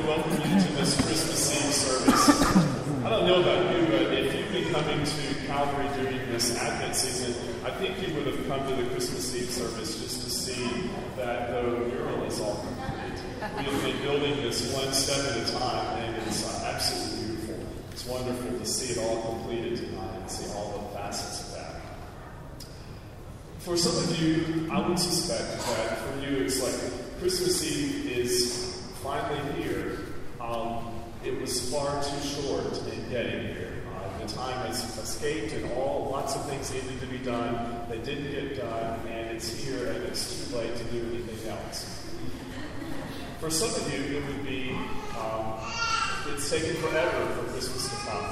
to welcome you to this Christmas Eve service. I don't know about you, but if you've been coming to Calvary during this Advent season, I think you would have come to the Christmas Eve service just to see that the mural is all complete. We have been building this one step at a time, and it's uh, absolutely beautiful. It's wonderful to see it all completed tonight and see all the facets of that. For some of you, I would suspect that for you it's like Christmas Eve is finally here. Um, it was far too short in getting here. Uh, the time has escaped, and all lots of things needed to be done. They didn't get done, and it's here, and it's too late to do anything else. For some of you, it would be um, it's taken forever for Christmas to come,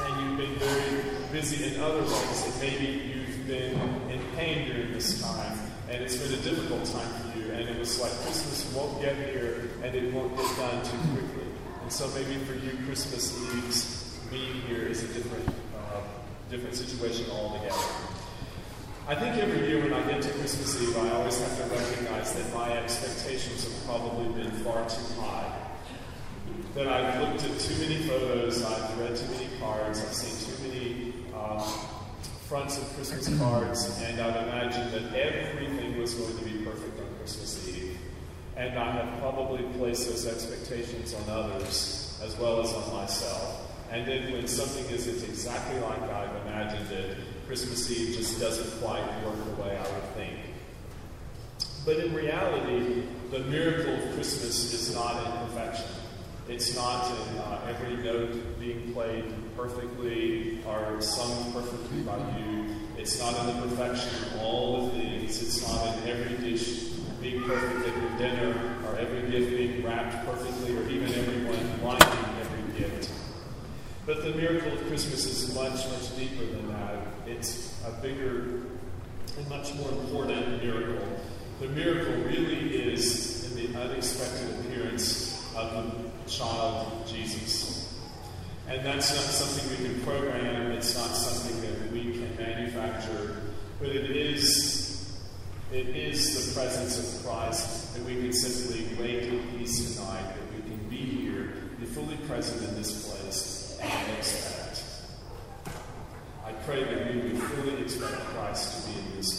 and you've been very busy in other ways, and maybe you've been in pain during this time, and it's been a difficult time for you, and it was like Christmas won't get here, and it won't get done too quickly. And so maybe for you, Christmas Eve's being here is a different, uh, different situation altogether. I think every year when I get to Christmas Eve, I always have to recognize that my expectations have probably been far too high. That I've looked at too many photos, I've read too many cards, I've seen too many um, fronts of Christmas cards, and I've imagined that everything was going to be perfect on Christmas Eve. And I have probably placed those expectations on others as well as on myself. And then when something isn't exactly like I've imagined it, Christmas Eve just doesn't quite work the way I would think. But in reality, the miracle of Christmas is not in perfection. It's not in uh, every note being played perfectly or sung perfectly by you. It's not in the perfection of all the things. It's not in every dish being perfect at your dinner, or every gift being wrapped perfectly, or even everyone liking every gift. But the miracle of Christmas is much, much deeper than that. It's a bigger and much more important miracle. The miracle really is in the unexpected appearance of the child Jesus. And that's not something we can program, it's not something that we can manufacture, but it is it is the presence of Christ that we can simply wait in peace tonight, that we can be here, be fully present in this place, and expect. I pray that we would fully expect Christ to be in this place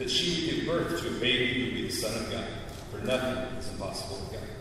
that she would give birth to a baby who would be the Son of God. For nothing is impossible with God.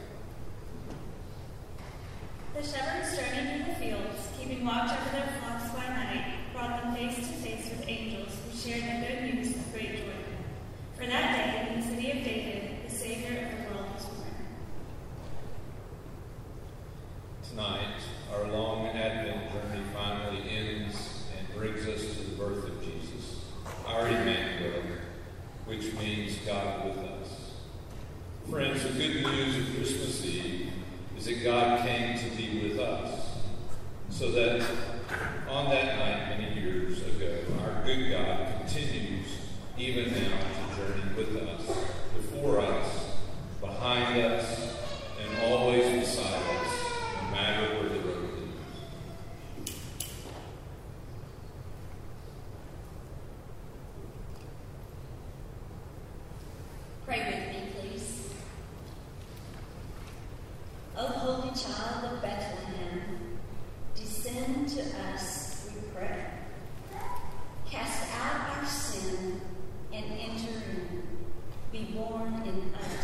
born in us.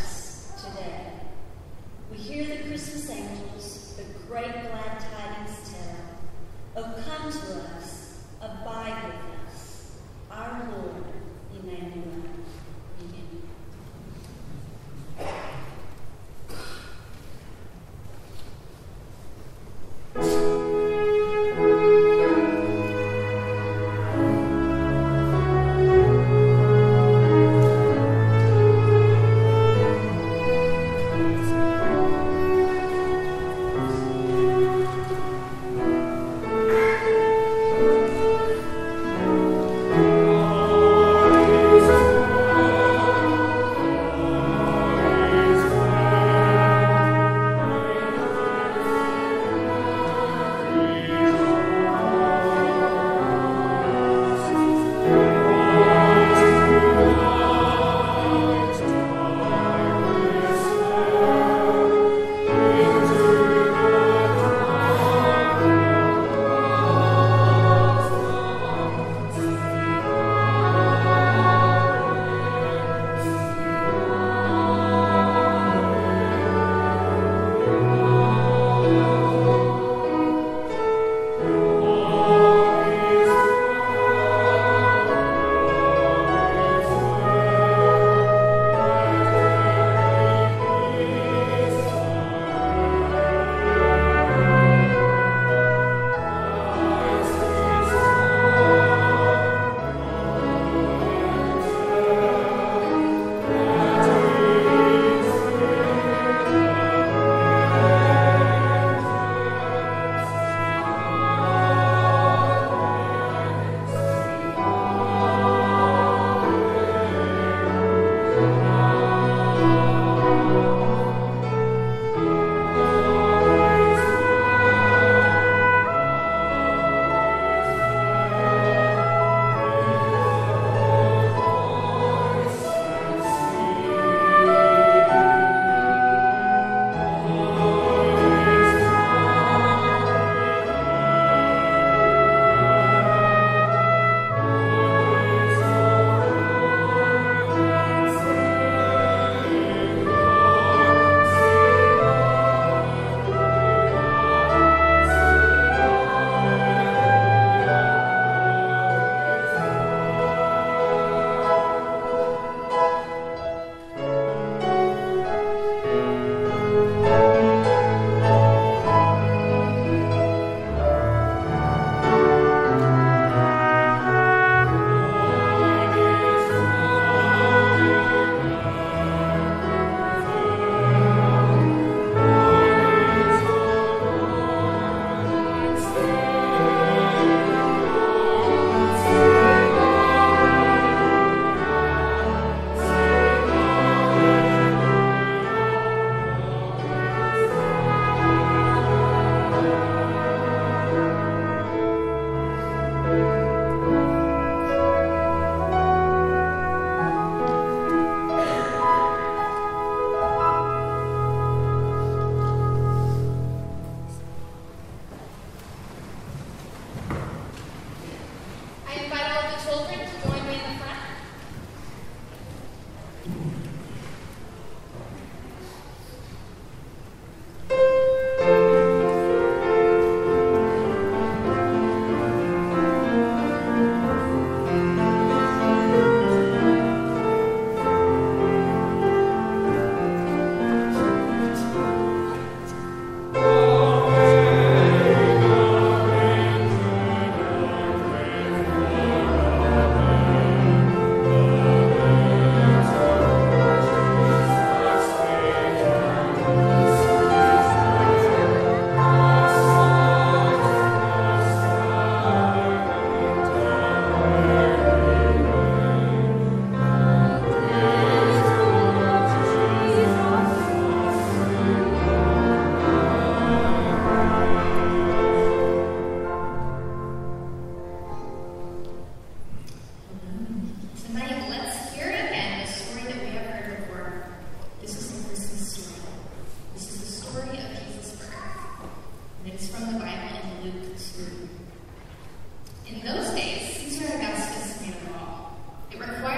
In those days, Caesar Augustus made a law. It required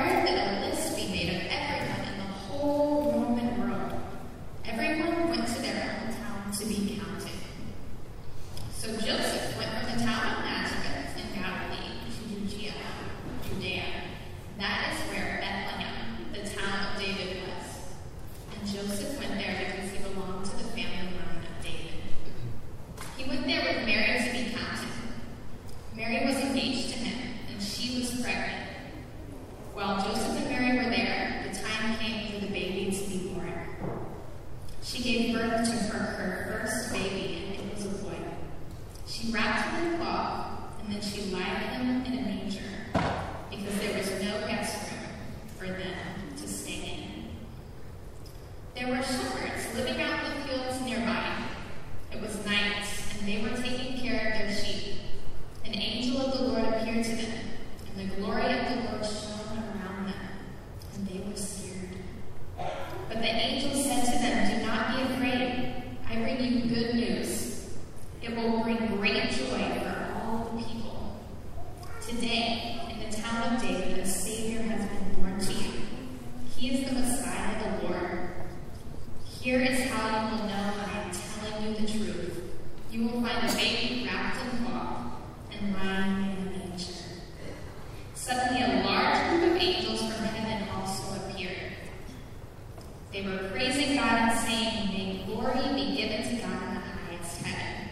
praising God and saying, May glory be given to God in the highest heaven,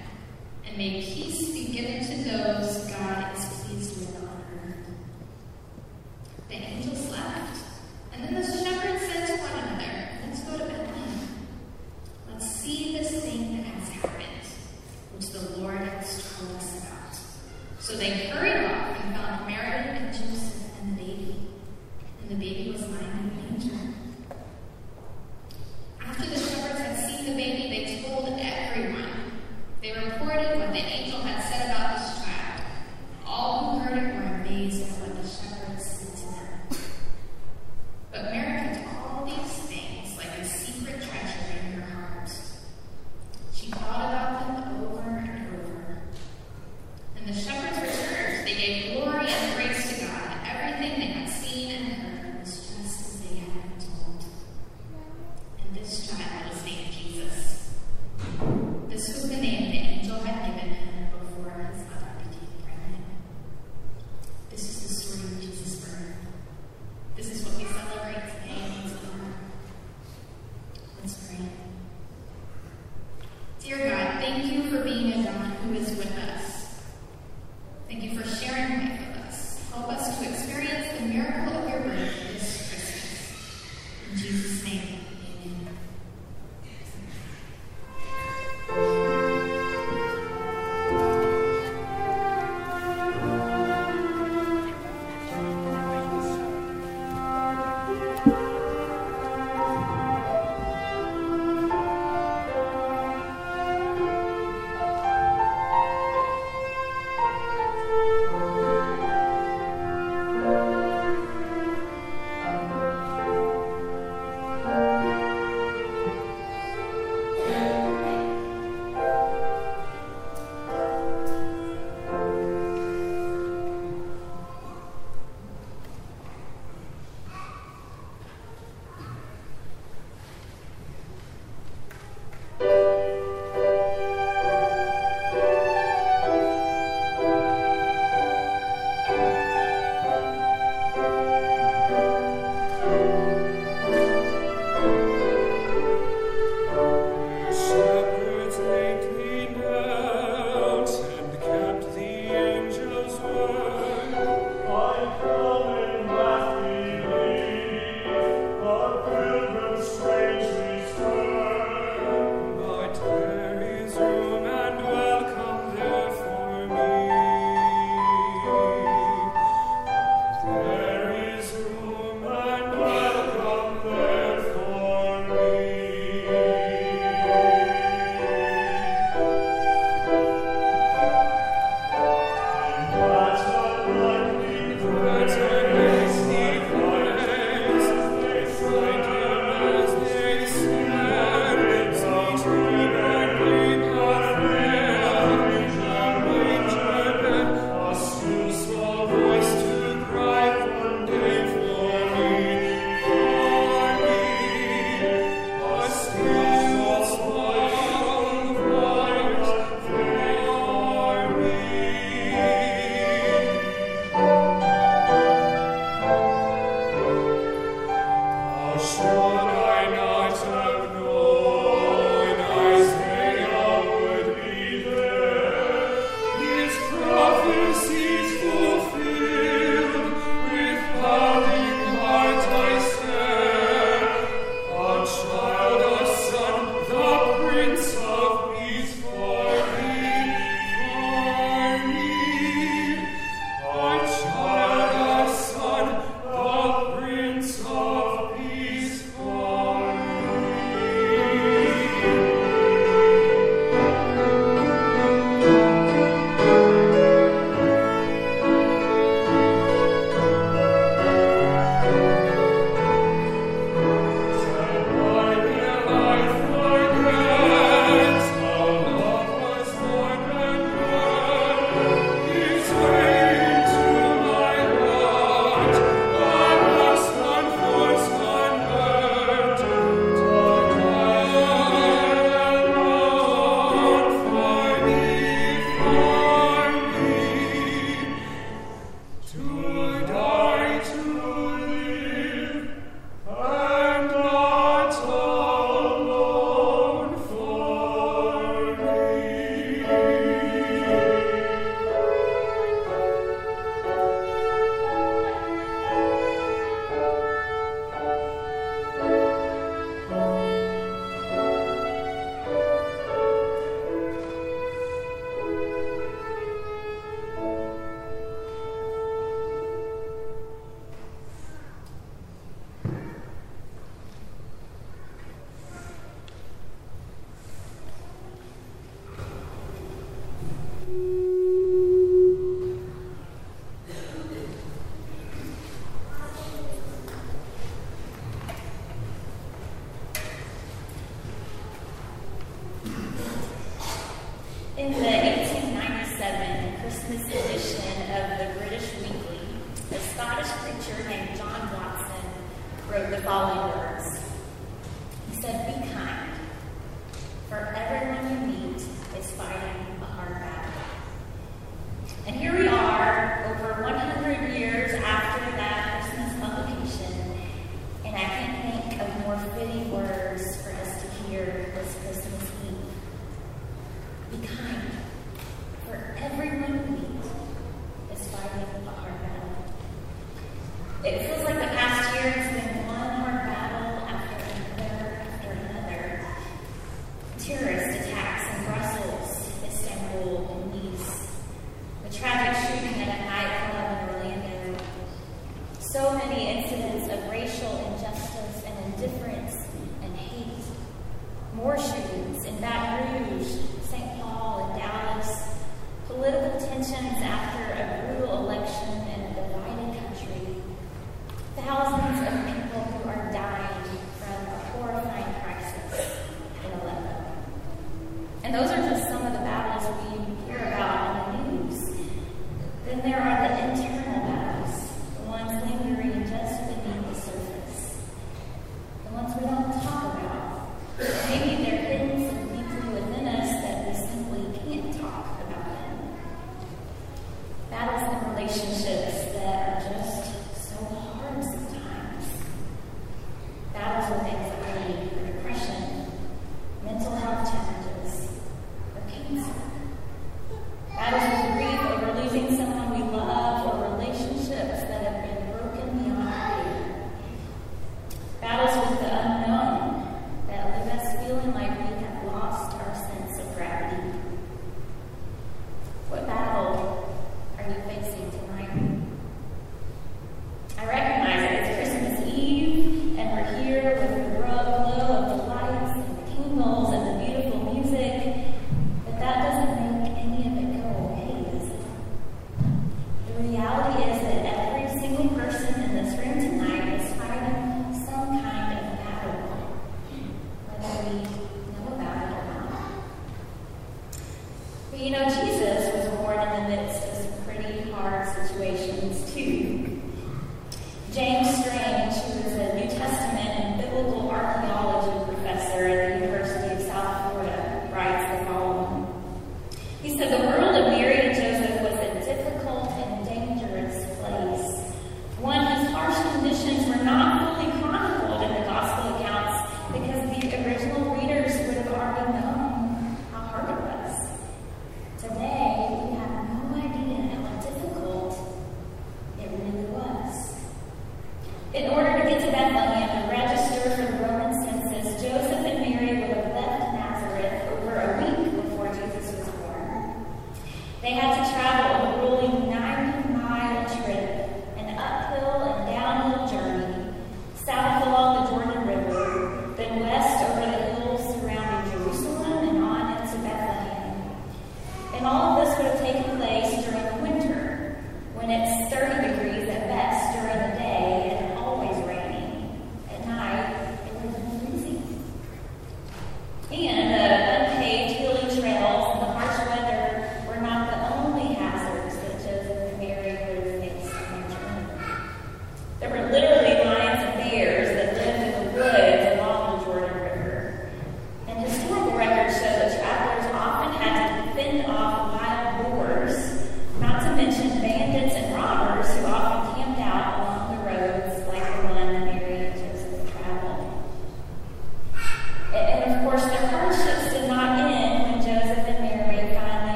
and may peace be given to those God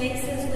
faces